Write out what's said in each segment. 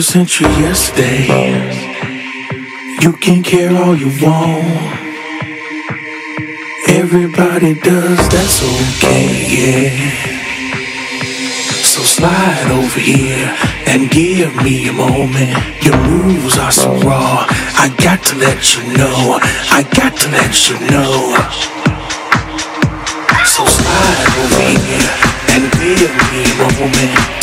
21st century yesterday. You can care all you want. Everybody does, that's okay, yeah. So slide over here and give me a moment. Your moves are so raw. I got to let you know. I got to let you know. So slide over here and give me a moment.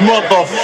motherfucker.